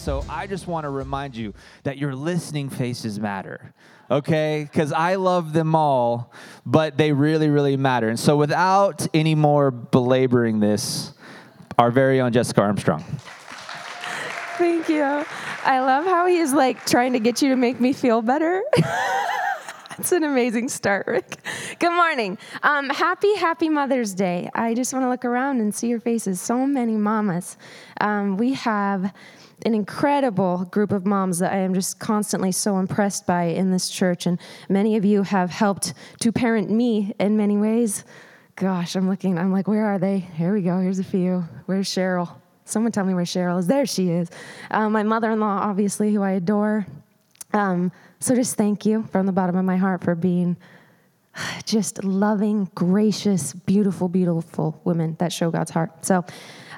So I just want to remind you that your listening faces matter, okay? Because I love them all, but they really, really matter. And so without any more belaboring this, our very own Jessica Armstrong. Thank you. I love how he is like trying to get you to make me feel better. It's an amazing start, Rick. Good morning. Um, happy, happy Mother's Day. I just want to look around and see your faces. So many mamas. Um, we have an incredible group of moms that I am just constantly so impressed by in this church. And many of you have helped to parent me in many ways. Gosh, I'm looking, I'm like, where are they? Here we go. Here's a few. Where's Cheryl? Someone tell me where Cheryl is. There she is. Um, my mother in law, obviously, who I adore. Um, so just thank you from the bottom of my heart for being just loving, gracious, beautiful, beautiful women that show God's heart. So,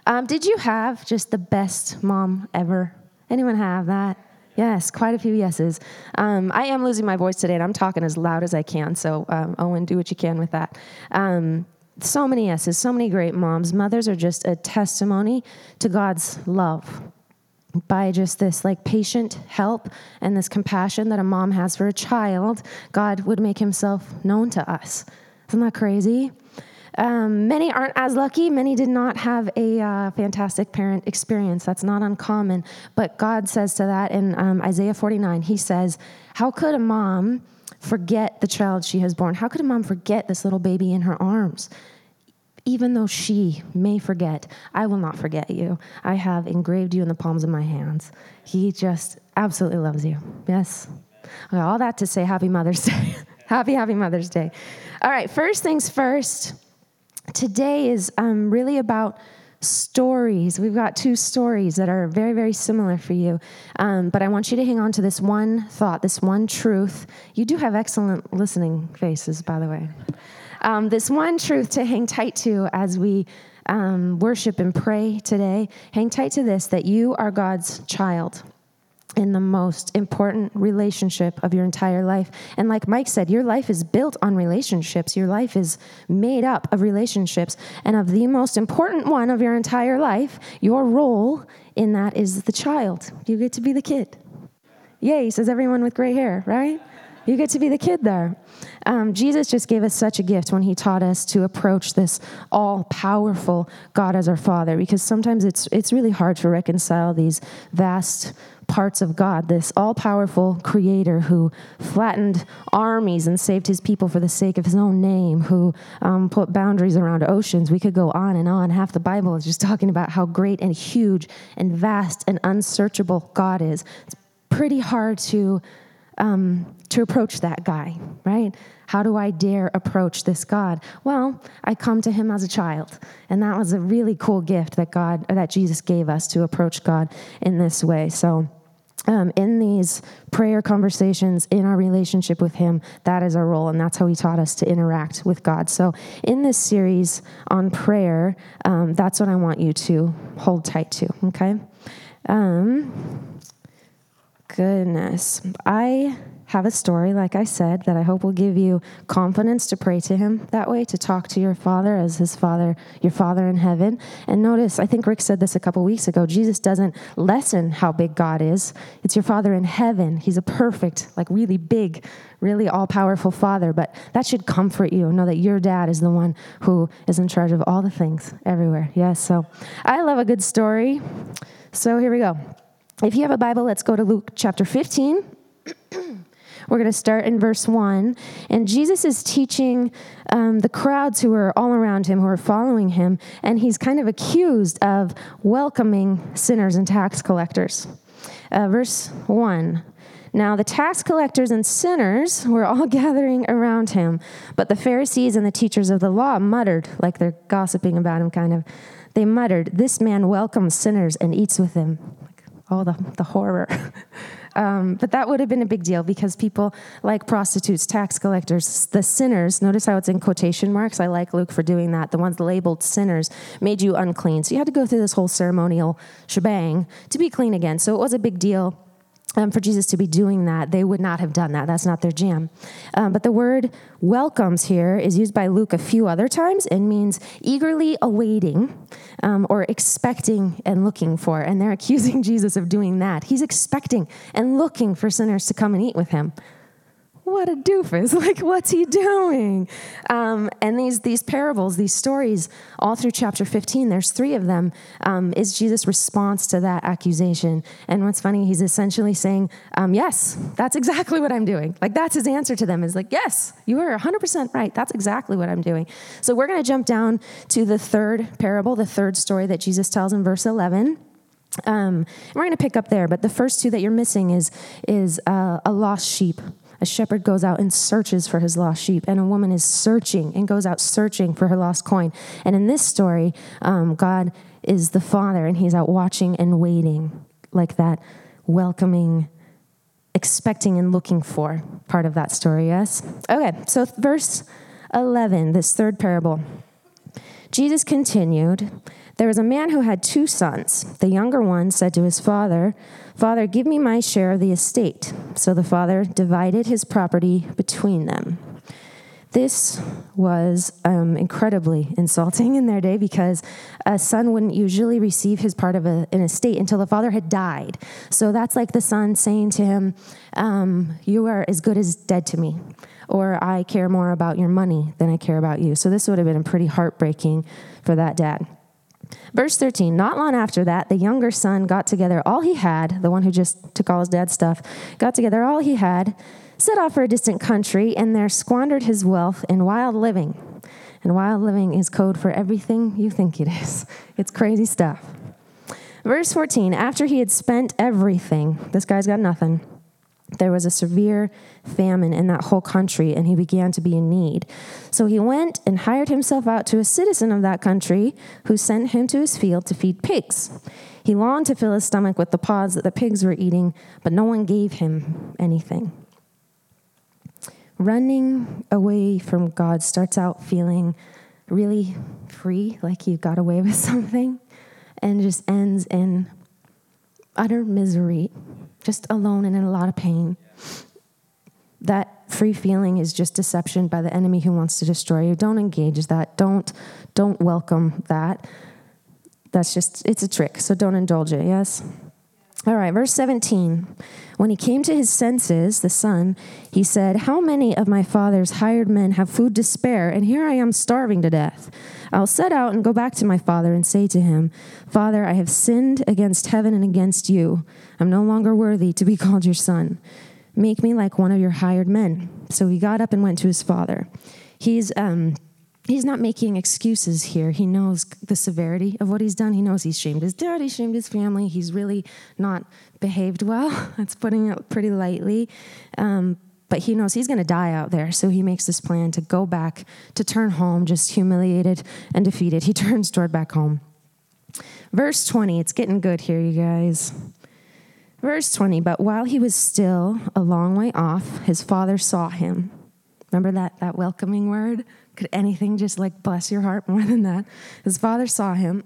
um, did you have just the best mom ever? Anyone have that? Yes, quite a few yeses. Um, I am losing my voice today, and I'm talking as loud as I can. So, um, Owen, do what you can with that. Um, so many yeses, so many great moms. Mothers are just a testimony to God's love by just this like patient help and this compassion that a mom has for a child, God would make himself known to us. Isn't that crazy? Um, many aren't as lucky. Many did not have a uh, fantastic parent experience. That's not uncommon. But God says to that in um, Isaiah 49, He says, How could a mom forget the child she has born? How could a mom forget this little baby in her arms? even though she may forget, I will not forget you. I have engraved you in the palms of my hands. He just absolutely loves you. Yes? Okay, all that to say, Happy Mother's Day. happy, happy Mother's Day. All right, first things first. Today is um, really about stories. We've got two stories that are very, very similar for you. Um, but I want you to hang on to this one thought, this one truth. You do have excellent listening faces, by the way um, this one truth to hang tight to as we um, worship and pray today. Hang tight to this that you are God's child in the most important relationship of your entire life. And like Mike said, your life is built on relationships. Your life is made up of relationships. And of the most important one of your entire life, your role in that is the child. You get to be the kid. Yay, says everyone with gray hair, right? You get to be the kid there. Um, Jesus just gave us such a gift when he taught us to approach this all powerful God as our Father, because sometimes it's, it's really hard to reconcile these vast parts of God, this all powerful creator who flattened armies and saved his people for the sake of his own name, who um, put boundaries around oceans. We could go on and on. Half the Bible is just talking about how great and huge and vast and unsearchable God is. It's pretty hard to um, to approach that guy, right? How do I dare approach this God? Well, I come to him as a child, and that was a really cool gift that God, that Jesus gave us to approach God in this way. So. Um, in these prayer conversations, in our relationship with Him, that is our role, and that's how He taught us to interact with God. So, in this series on prayer, um, that's what I want you to hold tight to, okay? Um, goodness. I have a story, like I said, that I hope will give you confidence to pray to Him that way, to talk to your Father as His Father, your Father in heaven. And notice, I think Rick said this a couple weeks ago Jesus doesn't lessen how big God is. It's your Father in heaven. He's a perfect, like really big, really all powerful Father. But that should comfort you. Know that your dad is the one who is in charge of all the things everywhere. Yes, so I love a good story. So here we go. If you have a Bible, let's go to Luke chapter 15. We're going to start in verse 1. And Jesus is teaching um, the crowds who are all around him, who are following him, and he's kind of accused of welcoming sinners and tax collectors. Uh, verse 1. Now, the tax collectors and sinners were all gathering around him, but the Pharisees and the teachers of the law muttered, like they're gossiping about him, kind of. They muttered, This man welcomes sinners and eats with them. Like, oh, the, the horror. um, but that would have been a big deal because people like prostitutes, tax collectors, the sinners, notice how it's in quotation marks. I like Luke for doing that. The ones labeled sinners made you unclean. So you had to go through this whole ceremonial shebang to be clean again. So it was a big deal um, for Jesus to be doing that, they would not have done that. That's not their jam. Um, but the word welcomes here is used by Luke a few other times and means eagerly awaiting um, or expecting and looking for. And they're accusing Jesus of doing that. He's expecting and looking for sinners to come and eat with him what a doofus. Like what's he doing? Um, and these these parables these stories all through chapter 15 there's three of them um, is jesus response to that accusation. And what's funny he's essentially saying um, yes that's exactly what i'm doing. Like that's his answer to them is like yes you are 100% right. That's exactly what i'm doing. So we're going to jump down to the third parable the third story that jesus tells in verse 11 um, we're going to pick up there, but the first two that you're missing is is uh, a lost sheep a shepherd goes out and searches for his lost sheep, and a woman is searching and goes out searching for her lost coin. And in this story, um, God is the father, and he's out watching and waiting, like that, welcoming, expecting, and looking for part of that story, yes? Okay, so verse 11, this third parable. Jesus continued, There was a man who had two sons. The younger one said to his father, Father, give me my share of the estate. So the father divided his property between them. This was um, incredibly insulting in their day because a son wouldn't usually receive his part of a, an estate until the father had died. So that's like the son saying to him, um, You are as good as dead to me, or I care more about your money than I care about you. So this would have been pretty heartbreaking for that dad. Verse 13 Not long after that, the younger son got together all he had, the one who just took all his dad's stuff, got together all he had, set off for a distant country, and there squandered his wealth in wild living. And wild living is code for everything you think it is. It's crazy stuff. Verse 14 After he had spent everything, this guy's got nothing there was a severe famine in that whole country, and he began to be in need. So he went and hired himself out to a citizen of that country who sent him to his field to feed pigs. He longed to fill his stomach with the pods that the pigs were eating, but no one gave him anything. Running away from God starts out feeling really free, like you got away with something, and just ends in utter misery just alone and in a lot of pain. That free feeling is just deception by the enemy who wants to destroy you. Don't engage that. Don't don't welcome that. That's just it's a trick. So don't indulge it. Yes. All right, verse 17. When he came to his senses, the son, he said, How many of my father's hired men have food to spare, and here I am starving to death? I'll set out and go back to my father and say to him, Father, I have sinned against heaven and against you. I'm no longer worthy to be called your son. Make me like one of your hired men. So he got up and went to his father. He's, um, he's not making excuses here. He knows the severity of what he's done. He knows he's shamed his dad, he's shamed his family. He's really not behaved well. That's putting it pretty lightly. Um, but he knows he's going to die out there. So he makes this plan to go back, to turn home, just humiliated and defeated. He turns toward back home. Verse 20, it's getting good here, you guys. Verse 20, but while he was still a long way off, his father saw him. Remember that, that welcoming word? Could anything just like bless your heart more than that? His father saw him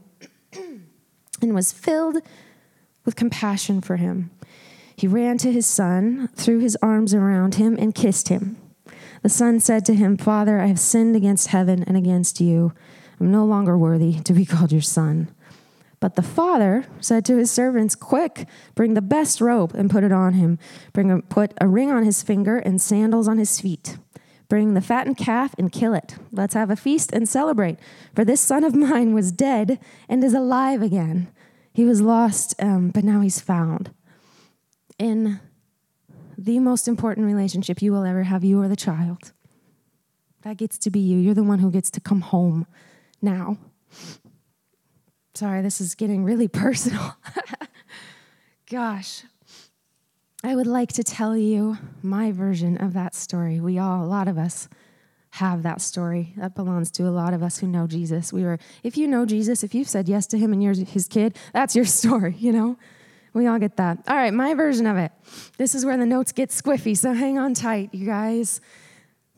and was filled with compassion for him. He ran to his son, threw his arms around him, and kissed him. The son said to him, Father, I have sinned against heaven and against you. I'm no longer worthy to be called your son. But the father said to his servants, Quick, bring the best robe and put it on him. Bring a, put a ring on his finger and sandals on his feet. Bring the fattened calf and kill it. Let's have a feast and celebrate. For this son of mine was dead and is alive again. He was lost, um, but now he's found. In the most important relationship you will ever have, you are the child. That gets to be you. You're the one who gets to come home now. Sorry, this is getting really personal. Gosh, I would like to tell you my version of that story. We all, a lot of us, have that story. That belongs to a lot of us who know Jesus. We were, if you know Jesus, if you've said yes to him and you're his kid, that's your story, you know? We all get that. All right, my version of it. This is where the notes get squiffy, so hang on tight, you guys.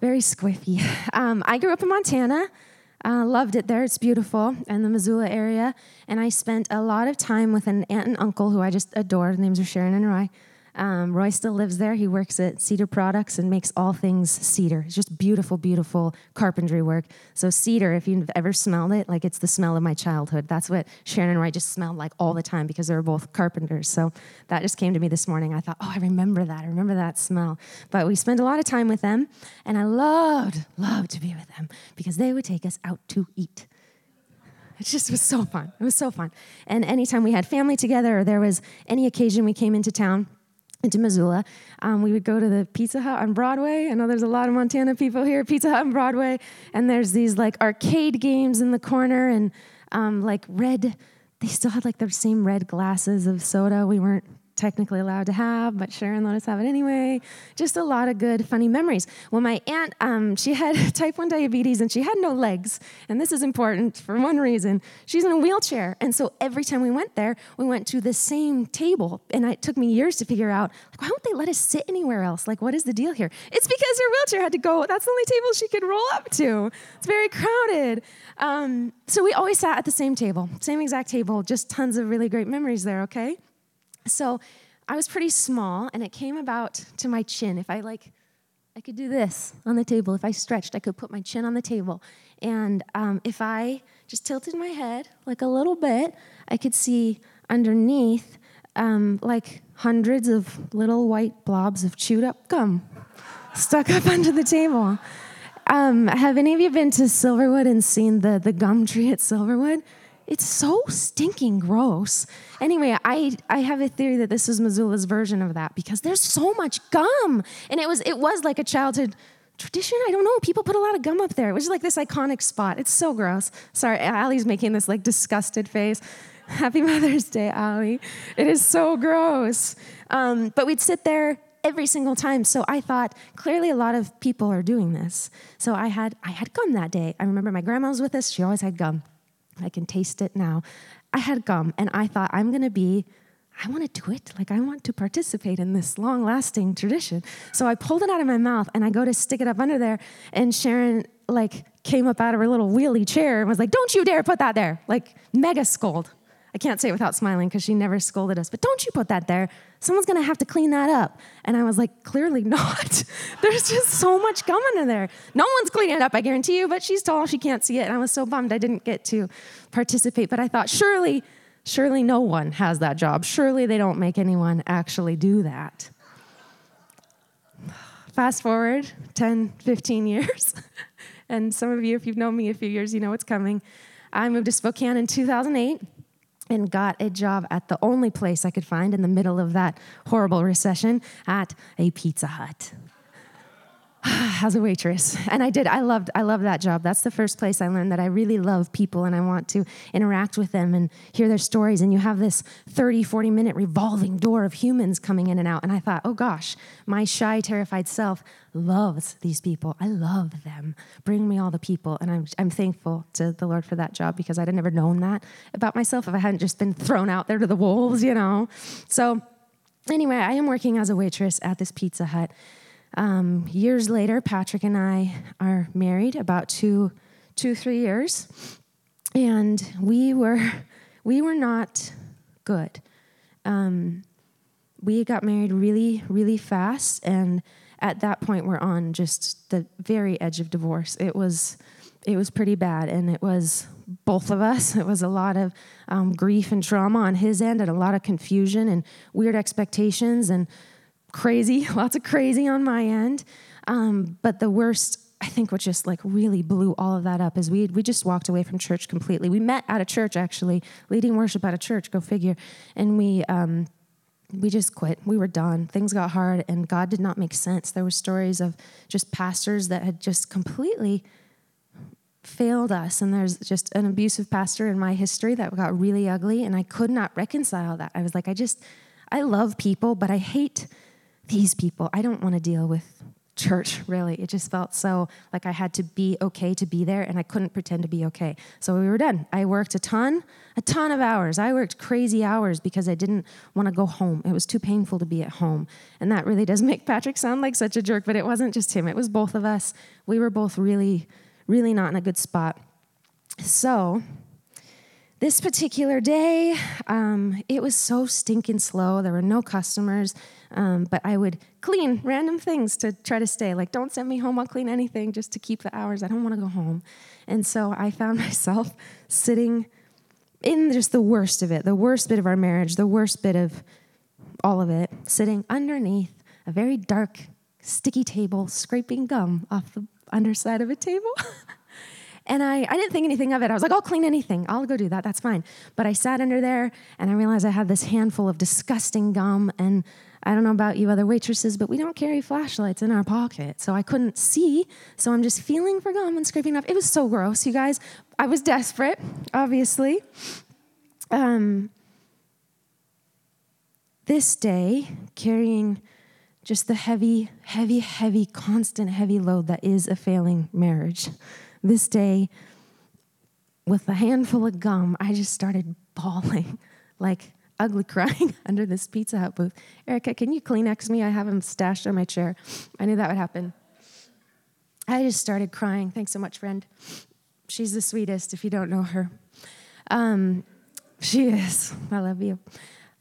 Very squiffy. Um, I grew up in Montana. Uh, loved it there. It's beautiful in the Missoula area. And I spent a lot of time with an aunt and uncle who I just adore. Their names are Sharon and Roy. Um, Roy still lives there. He works at Cedar Products and makes all things cedar. It's just beautiful, beautiful carpentry work. So, cedar, if you've ever smelled it, like it's the smell of my childhood. That's what Sharon and Roy just smelled like all the time because they were both carpenters. So, that just came to me this morning. I thought, oh, I remember that. I remember that smell. But we spent a lot of time with them, and I loved, loved to be with them because they would take us out to eat. It just was so fun. It was so fun. And anytime we had family together or there was any occasion we came into town, into Missoula, um, we would go to the Pizza Hut on Broadway. I know there's a lot of Montana people here, Pizza Hut on Broadway, and there's these like arcade games in the corner and um, like red, they still had like the same red glasses of soda. We weren't technically allowed to have, but Sharon let us have it anyway. Just a lot of good, funny memories. Well, my aunt, um, she had type 1 diabetes and she had no legs. And this is important for one reason. She's in a wheelchair. And so every time we went there, we went to the same table. And it took me years to figure out, like, why won't they let us sit anywhere else? Like, what is the deal here? It's because her wheelchair had to go, that's the only table she could roll up to. It's very crowded. Um, so we always sat at the same table, same exact table, just tons of really great memories there, okay? So I was pretty small, and it came about to my chin. If I like, I could do this on the table. If I stretched, I could put my chin on the table. And um, if I just tilted my head like a little bit, I could see underneath um, like hundreds of little white blobs of chewed up gum stuck up under the table. Um, have any of you been to Silverwood and seen the, the gum tree at Silverwood? It's so stinking gross. Anyway, I, I have a theory that this is Missoula's version of that because there's so much gum. And it was it was like a childhood tradition. I don't know. People put a lot of gum up there. It was like this iconic spot. It's so gross. Sorry, Allie's making this like disgusted face. Happy Mother's Day, Allie. It is so gross. Um, but we'd sit there every single time. So I thought clearly a lot of people are doing this. So I had I had gum that day. I remember my grandma was with us. She always had gum. I can taste it now. I had gum and I thought, I'm going to be, I want to do it. Like, I want to participate in this long lasting tradition. So I pulled it out of my mouth and I go to stick it up under there. And Sharon, like, came up out of her little wheelie chair and was like, Don't you dare put that there. Like, mega scold. I can't say it without smiling because she never scolded us, but don't you put that there. Someone's gonna have to clean that up. And I was like, clearly not. There's just so much gum under there. No one's cleaning it up, I guarantee you, but she's tall, she can't see it. And I was so bummed I didn't get to participate. But I thought, surely, surely no one has that job. Surely they don't make anyone actually do that. Fast forward 10, 15 years. and some of you, if you've known me a few years, you know what's coming. I moved to Spokane in 2008 and got a job at the only place I could find in the middle of that horrible recession at a Pizza Hut. as a waitress. And i did. I loved i loved that job. That's the first place i learned that i really love people and i want to interact with them and hear their stories. And you have this 30 40 minute revolving door of humans coming in and out. And i thought oh gosh my shy terrified self loves these people. I love them. Bring me all the people. And i'm, I'm thankful to the lord for that job because i'd have never known that about myself if i hadn't just been thrown out there to the wolves you know? So anyway i am working as a waitress at this pizza hut um, years later, Patrick and I are married, about two, two, three years, and we were, we were not good. Um, we got married really, really fast, and at that point, we're on just the very edge of divorce. It was, it was pretty bad, and it was both of us. It was a lot of um, grief and trauma on his end, and a lot of confusion and weird expectations, and crazy, lots of crazy on my end. Um, but the worst, I think, what just like really blew all of that up is we we just walked away from church completely. We met at a church actually, leading worship at a church. Go figure. And we. Um, we just quit. We were done. Things got hard, and God did not make sense. There were stories of just pastors that had just completely failed us. And there's just an abusive pastor in my history that got really ugly, and I could not reconcile that. I was like, I just, I love people, but I hate these people, I don't want to deal with church, really. It just felt so like I had to be okay to be there and I couldn't pretend to be okay. So we were done. I worked a ton, a ton of hours. I worked crazy hours because I didn't want to go home. It was too painful to be at home. And that really does make Patrick sound like such a jerk, but it wasn't just him, it was both of us. We were both really, really not in a good spot. So, this particular day, um, it was so stinking slow. There were no customers. Um, but I would clean random things to try to stay. Like, don't send me home, I'll clean anything just to keep the hours. I don't want to go home. And so I found myself sitting in just the worst of it, the worst bit of our marriage, the worst bit of all of it, sitting underneath a very dark, sticky table, scraping gum off the underside of a table. and I, I didn't think anything of it. I was like, I'll clean anything. I'll go do that. That's fine. But I sat under there and I realized I had this handful of disgusting gum. And I don't know about you other waitresses, but we don't carry flashlights in our pocket. So I couldn't see. So I'm just feeling for gum and scraping off. It was so gross, you guys. I was desperate, obviously. Um, this day, carrying just the heavy, heavy, heavy, constant heavy load that is a failing marriage. This day, with a handful of gum, I just started bawling, like ugly crying under this Pizza Hut booth. Erica, can you Kleenex me? I have them stashed on my chair. I knew that would happen. I just started crying. Thanks so much, friend. She's the sweetest if you don't know her. Um, she is. I love you.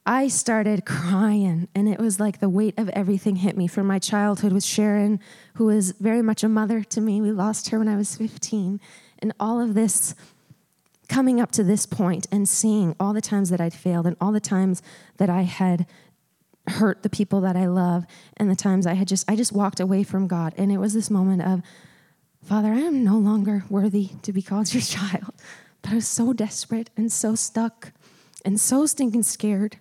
I started crying, and it was like the weight of everything hit me from my childhood with Sharon, who was very much a mother to me. We lost her when I was 15. And all of this coming up to this point and seeing all the times that I'd failed and all the times that I had hurt the people that I love and the times I had just I just walked away from God and it was this moment of Father, I am no longer worthy to be called your child. But I was so desperate and so stuck and so stinking scared.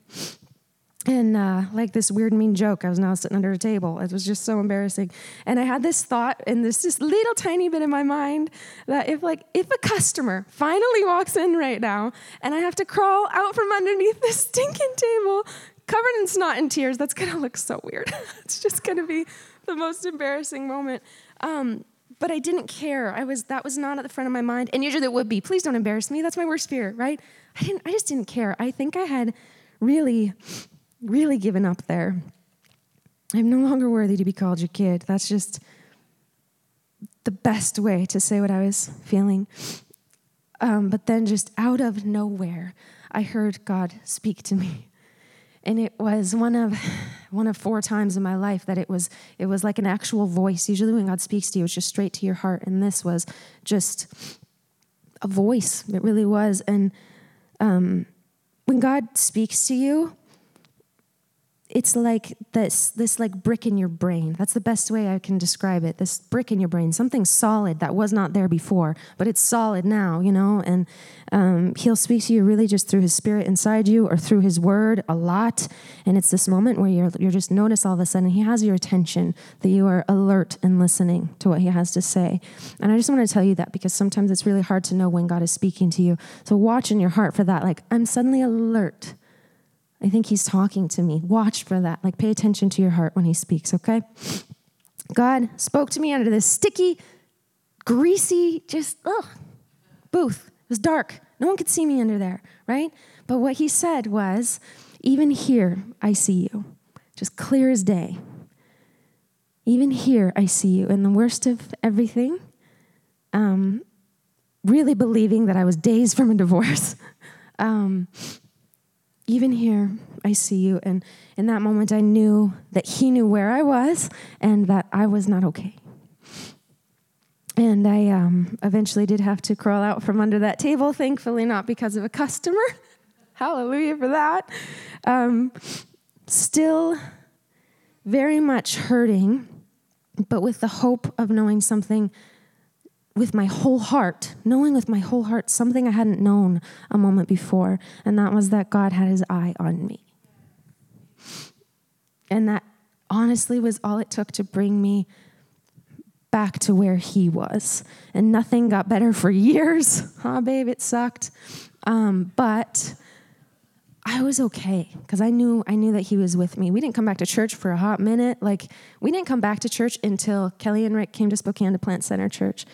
And uh, like this weird mean joke, I was now sitting under a table. It was just so embarrassing. And I had this thought and this just little tiny bit in my mind that if like if a customer finally walks in right now and I have to crawl out from underneath this stinking table, covered in snot and tears, that's gonna look so weird. it's just gonna be the most embarrassing moment. Um, but I didn't care. I was that was not at the front of my mind, and usually it would be. Please don't embarrass me. That's my worst fear, right? I didn't. I just didn't care. I think I had really, really given up there. I'm no longer worthy to be called your kid. That's just the best way to say what I was feeling. Um, but then, just out of nowhere, I heard God speak to me and it was one of one of four times in my life that it was it was like an actual voice usually when god speaks to you it's just straight to your heart and this was just a voice it really was and um, when god speaks to you it's like this this like brick in your brain. That's the best way i can describe it. This brick in your brain something solid that was not there before but it's solid now you know? And um, he'll speak to you really just through his spirit inside you or through his word a lot. And it's this moment where you're you're just notice all of a sudden he has your attention that you are alert and listening to what he has to say. And i just want to tell you that because sometimes it's really hard to know when god is speaking to you. So watch in your heart for that like i'm suddenly alert I think he's talking to me. Watch for that. Like, pay attention to your heart when he speaks, okay? God spoke to me under this sticky, greasy, just, ugh, booth. It was dark. No one could see me under there, right? But what he said was, even here, I see you. Just clear as day. Even here, I see you. In the worst of everything, um, really believing that I was days from a divorce. um, even here, I see you. And in that moment, I knew that he knew where I was and that I was not okay. And I um, eventually did have to crawl out from under that table, thankfully, not because of a customer. Hallelujah for that. Um, still very much hurting, but with the hope of knowing something with my whole heart, knowing with my whole heart something I hadn't known a moment before, and that was that God had his eye on me. And that honestly was all it took to bring me back to where he was. And nothing got better for years. Huh, babe, it sucked. Um, but I was okay because I knew I knew that he was with me. We didn't come back to church for a hot minute. Like we didn't come back to church until Kelly and Rick came to Spokane to plant Center Church.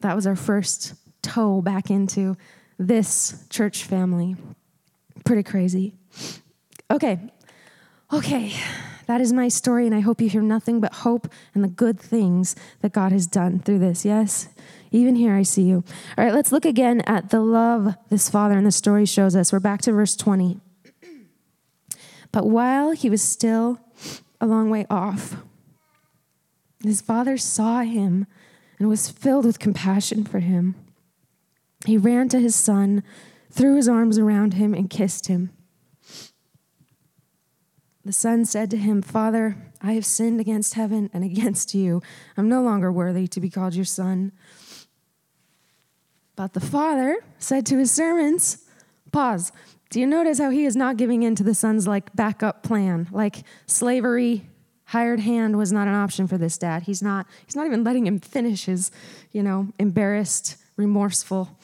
That was our first toe back into this church family. Pretty crazy. Okay. Okay. That is my story, and I hope you hear nothing but hope and the good things that God has done through this. Yes? Even here, I see you. All right, let's look again at the love this father in the story shows us. We're back to verse 20. But while he was still a long way off. His father saw him and was filled with compassion for him. He ran to his son, threw his arms around him, and kissed him. The son said to him, Father, I have sinned against heaven and against you. I'm no longer worthy to be called your son. But the father said to his servants, Pause. Do you notice how he is not giving in to the son's like backup plan? Like slavery, hired hand was not an option for this dad. He's not he's not even letting him finish his, you know, embarrassed, remorseful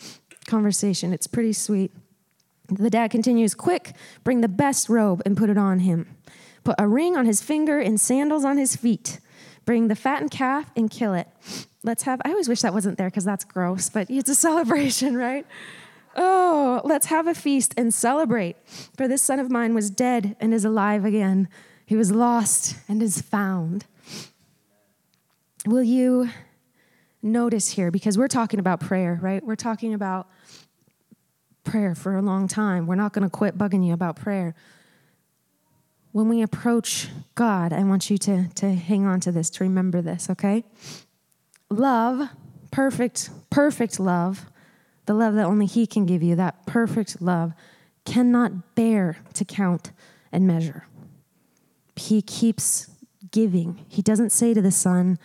conversation. It's pretty sweet. The dad continues, Quick, bring the best robe and put it on him. Put a ring on his finger and sandals on his feet. Bring the fattened calf and kill it let's have, I always wish that wasn't there because that's gross, but it's a celebration, right? Oh, let's have a feast and celebrate. For this son of mine was dead and is alive again. He was lost and is found. Will you notice here? Because we're talking about prayer, right? We're talking about prayer for a long time. We're not going to quit bugging you about prayer. When we approach God, I want you to, to hang on to this, to remember this, okay? love, perfect, perfect love, the love that only He can give you, that perfect love, cannot bear to count and measure. He keeps giving. He doesn't say to the son,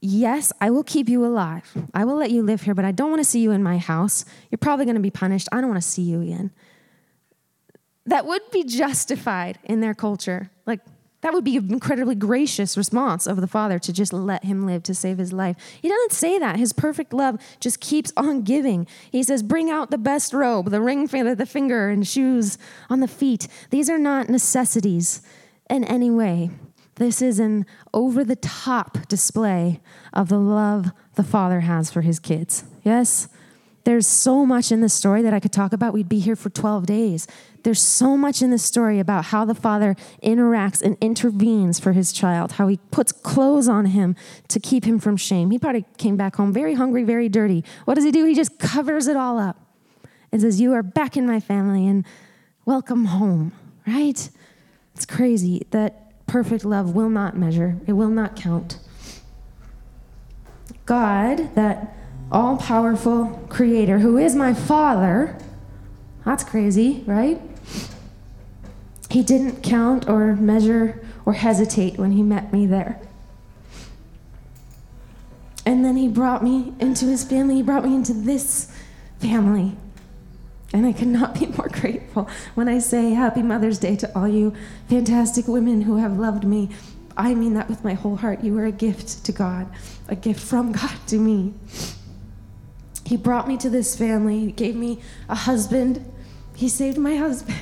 Yes, I will keep you alive. I will let you live here, but I don't want to see you in my house. You're probably going to be punished. I don't want to see you again. That would be justified in their culture. Like, that would be an incredibly gracious response of the Father to just let him live to save his life. He doesn't say that. His perfect love just keeps on giving. He says, Bring out the best robe, the ring the finger, and shoes on the feet. These are not necessities in any way. This is an over the top display of the love the Father has for his kids. Yes? There's so much in this story that I could talk about. We'd be here for 12 days. There's so much in this story about how the father interacts and intervenes for his child, how he puts clothes on him to keep him from shame. He probably came back home very hungry, very dirty. What does he do? He just covers it all up and says, You are back in my family and welcome home, right? It's crazy that perfect love will not measure, it will not count. God, that all powerful creator who is my father. That's crazy, right? He didn't count or measure or hesitate when he met me there. And then he brought me into his family. He brought me into this family. And I could not be more grateful when I say Happy Mother's Day to all you fantastic women who have loved me. I mean that with my whole heart. You are a gift to God, a gift from God to me. He brought me to this family. He gave me a husband. He saved my husband.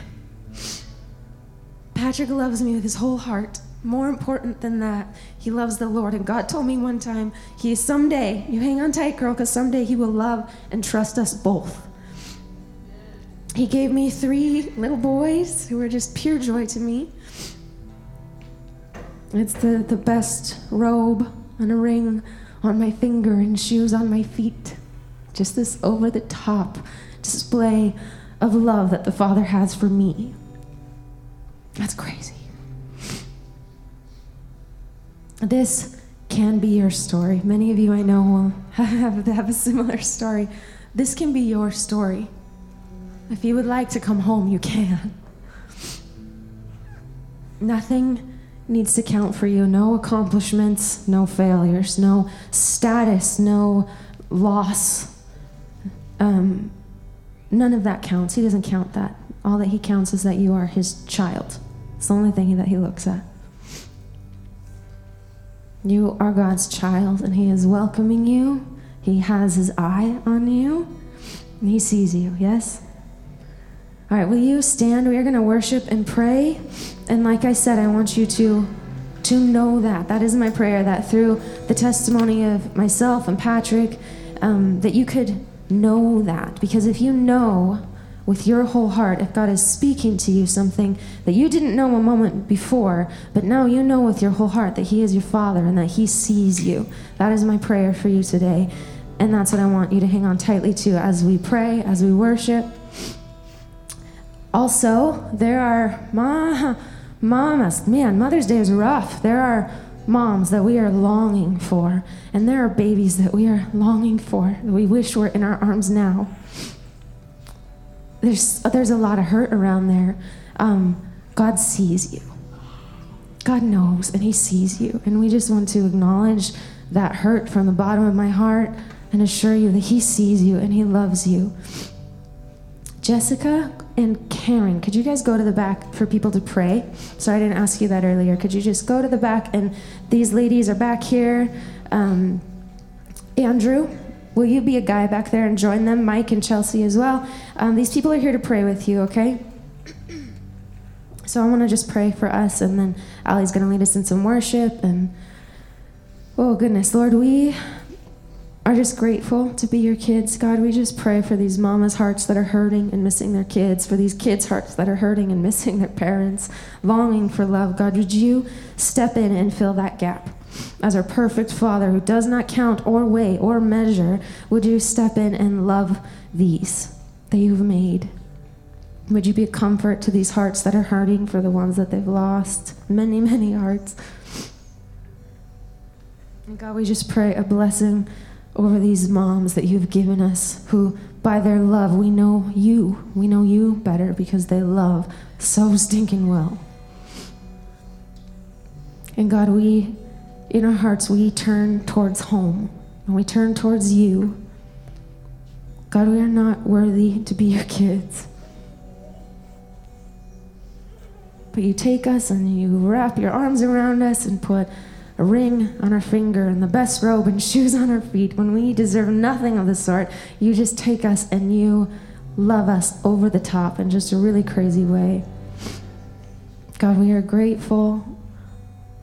Patrick loves me with his whole heart. More important than that, he loves the Lord. And God told me one time, He someday, you hang on tight, girl, because someday He will love and trust us both. He gave me three little boys who were just pure joy to me. It's the, the best robe and a ring on my finger and shoes on my feet. Just this over the top display of love that the Father has for me. That's crazy. This can be your story. Many of you I know will have, have a similar story. This can be your story. If you would like to come home, you can. Nothing needs to count for you. No accomplishments, no failures, no status, no loss, um, none of that counts. He doesn't count that. All that he counts is that you are his child. It's the only thing that he looks at. You are God's child, and he is welcoming you. He has his eye on you, and he sees you, yes? All right, will you stand? We are going to worship and pray. And like I said, I want you to to know that. That is my prayer that through the testimony of myself and Patrick, um, that you could know that. Because if you know with your whole heart, if God is speaking to you something that you didn't know a moment before, but now you know with your whole heart that He is your Father and that He sees you, that is my prayer for you today. And that's what I want you to hang on tightly to as we pray, as we worship. Also, there are ma- Mamas, man, Mother's Day is rough. There are moms that we are longing for, and there are babies that we are longing for, that we wish were in our arms now. There's, there's a lot of hurt around there. Um, God sees you. God knows, and He sees you. And we just want to acknowledge that hurt from the bottom of my heart and assure you that He sees you and He loves you. Jessica and Karen, could you guys go to the back for people to pray? Sorry, I didn't ask you that earlier. Could you just go to the back? And these ladies are back here. Um, Andrew, will you be a guy back there and join them? Mike and Chelsea as well. Um, these people are here to pray with you, okay? So I want to just pray for us, and then Ali's going to lead us in some worship. And oh, goodness, Lord, we are just grateful to be your kids. God, we just pray for these mamas' hearts that are hurting and missing their kids, for these kids' hearts that are hurting and missing their parents, longing for love. God, would you step in and fill that gap? As our perfect Father who does not count or weigh or measure, would you step in and love these that you've made? Would you be a comfort to these hearts that are hurting for the ones that they've lost? Many, many hearts. And God, we just pray a blessing over these moms that you've given us who by their love we know you we know you better because they love so stinking well. And god we in our hearts we turn towards home and we turn towards you. God we are not worthy to be your kids. But you take us and you wrap your arms around us and put a ring on our finger and the best robe and shoes on our feet when we deserve nothing of the sort. You just take us and you love us over the top in just a really crazy way. God, we are grateful.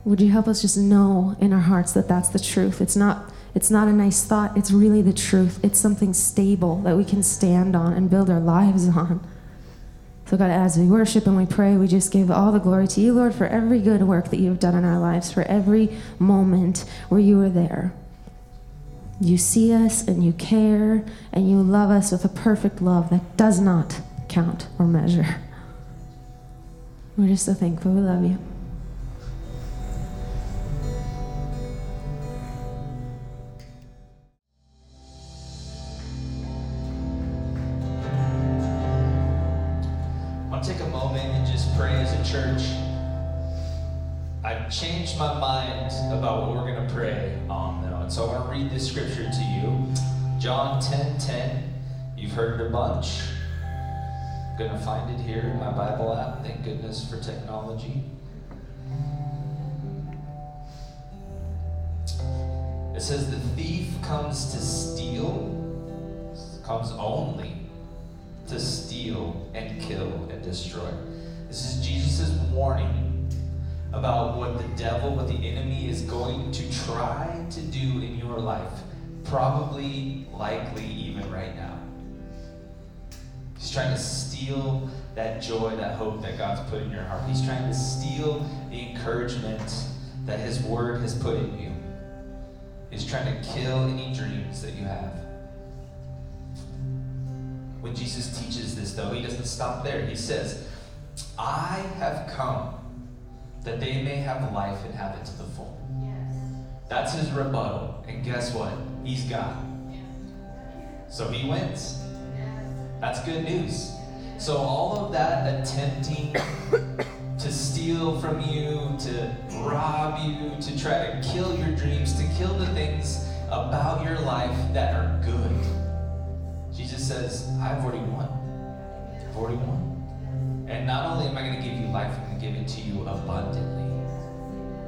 Would you help us just know in our hearts that that's the truth? It's not it's not a nice thought, it's really the truth. It's something stable that we can stand on and build our lives on. So, God, as we worship and we pray, we just give all the glory to you, Lord, for every good work that you've done in our lives, for every moment where you were there. You see us and you care and you love us with a perfect love that does not count or measure. We're just so thankful. We love you. Goodness for technology. It says, The thief comes to steal, comes only to steal and kill and destroy. This is Jesus' warning about what the devil, what the enemy is going to try to do in your life, probably, likely, even right now. He's trying to steal that joy, that hope that God's put in your heart. He's trying to steal the encouragement that His Word has put in you. He's trying to kill any dreams that you have. When Jesus teaches this, though, He doesn't stop there. He says, I have come that they may have life and have it to the full. Yes. That's his rebuttal. And guess what? He's God. So he wins. That's good news. So all of that attempting to steal from you, to rob you, to try to kill your dreams, to kill the things about your life that are good. Jesus says, I've already won. I've already won. And not only am I going to give you life, I'm going to give it to you abundantly.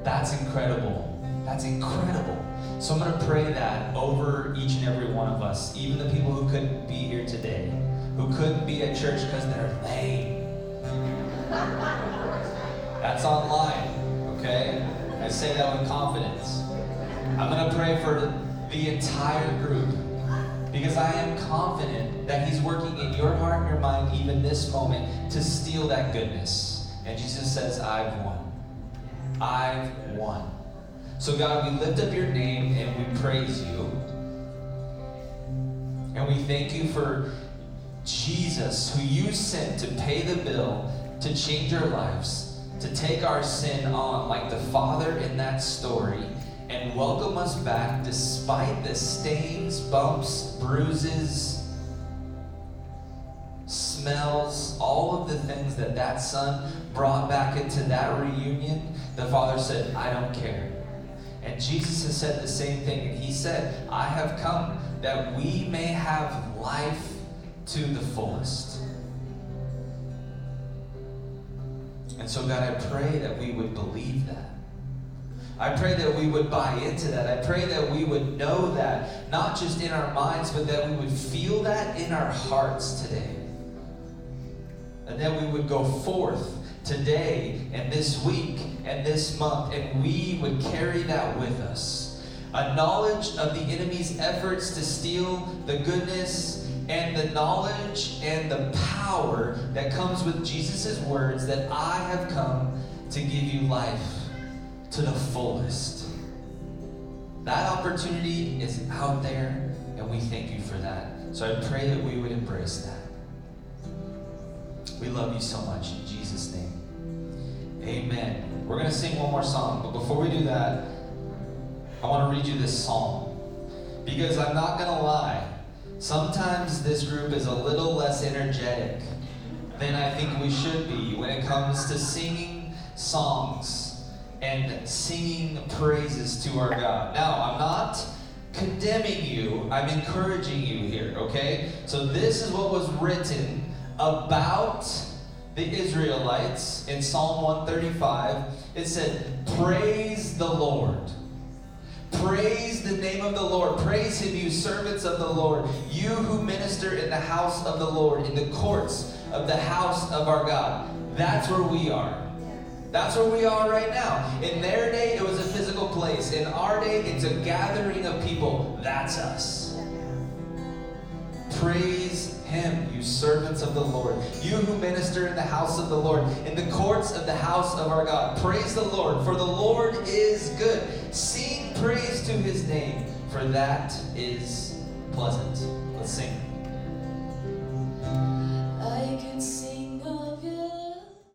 That's incredible. That's incredible. So I'm going to pray that over each and every one of us, even the people who couldn't be here today, who couldn't be at church because they're late. That's online, okay? I say that with confidence. I'm going to pray for the entire group because I am confident that He's working in your heart and your mind, even this moment, to steal that goodness. And Jesus says, I've won. I've won. So, God, we lift up your name and we praise you. And we thank you for Jesus, who you sent to pay the bill, to change our lives, to take our sin on, like the father in that story, and welcome us back despite the stains, bumps, bruises, smells, all of the things that that son brought back into that reunion. The father said, I don't care. And Jesus has said the same thing. And he said, I have come that we may have life to the fullest. And so, God, I pray that we would believe that. I pray that we would buy into that. I pray that we would know that, not just in our minds, but that we would feel that in our hearts today. And that we would go forth today and this week and this month, and we would carry that with us. A knowledge of the enemy's efforts to steal the goodness and the knowledge and the power that comes with Jesus' words that I have come to give you life to the fullest. That opportunity is out there, and we thank you for that. So I pray that we would embrace that. We love you so much in Jesus' name. Amen. We're going to sing one more song, but before we do that, I want to read you this psalm. Because I'm not going to lie, sometimes this group is a little less energetic than I think we should be when it comes to singing songs and singing praises to our God. Now, I'm not condemning you, I'm encouraging you here, okay? So, this is what was written about the Israelites in Psalm 135. It said, Praise the Lord. Praise the name of the Lord. Praise him, you servants of the Lord. You who minister in the house of the Lord, in the courts of the house of our God. That's where we are. That's where we are right now. In their day, it was a physical place. In our day, it's a gathering of people. That's us. Praise him, you servants of the Lord. You who minister in the house of the Lord, in the courts of the house of our God. Praise the Lord, for the Lord is good. Sing praise to his name, for that is pleasant. Let's sing.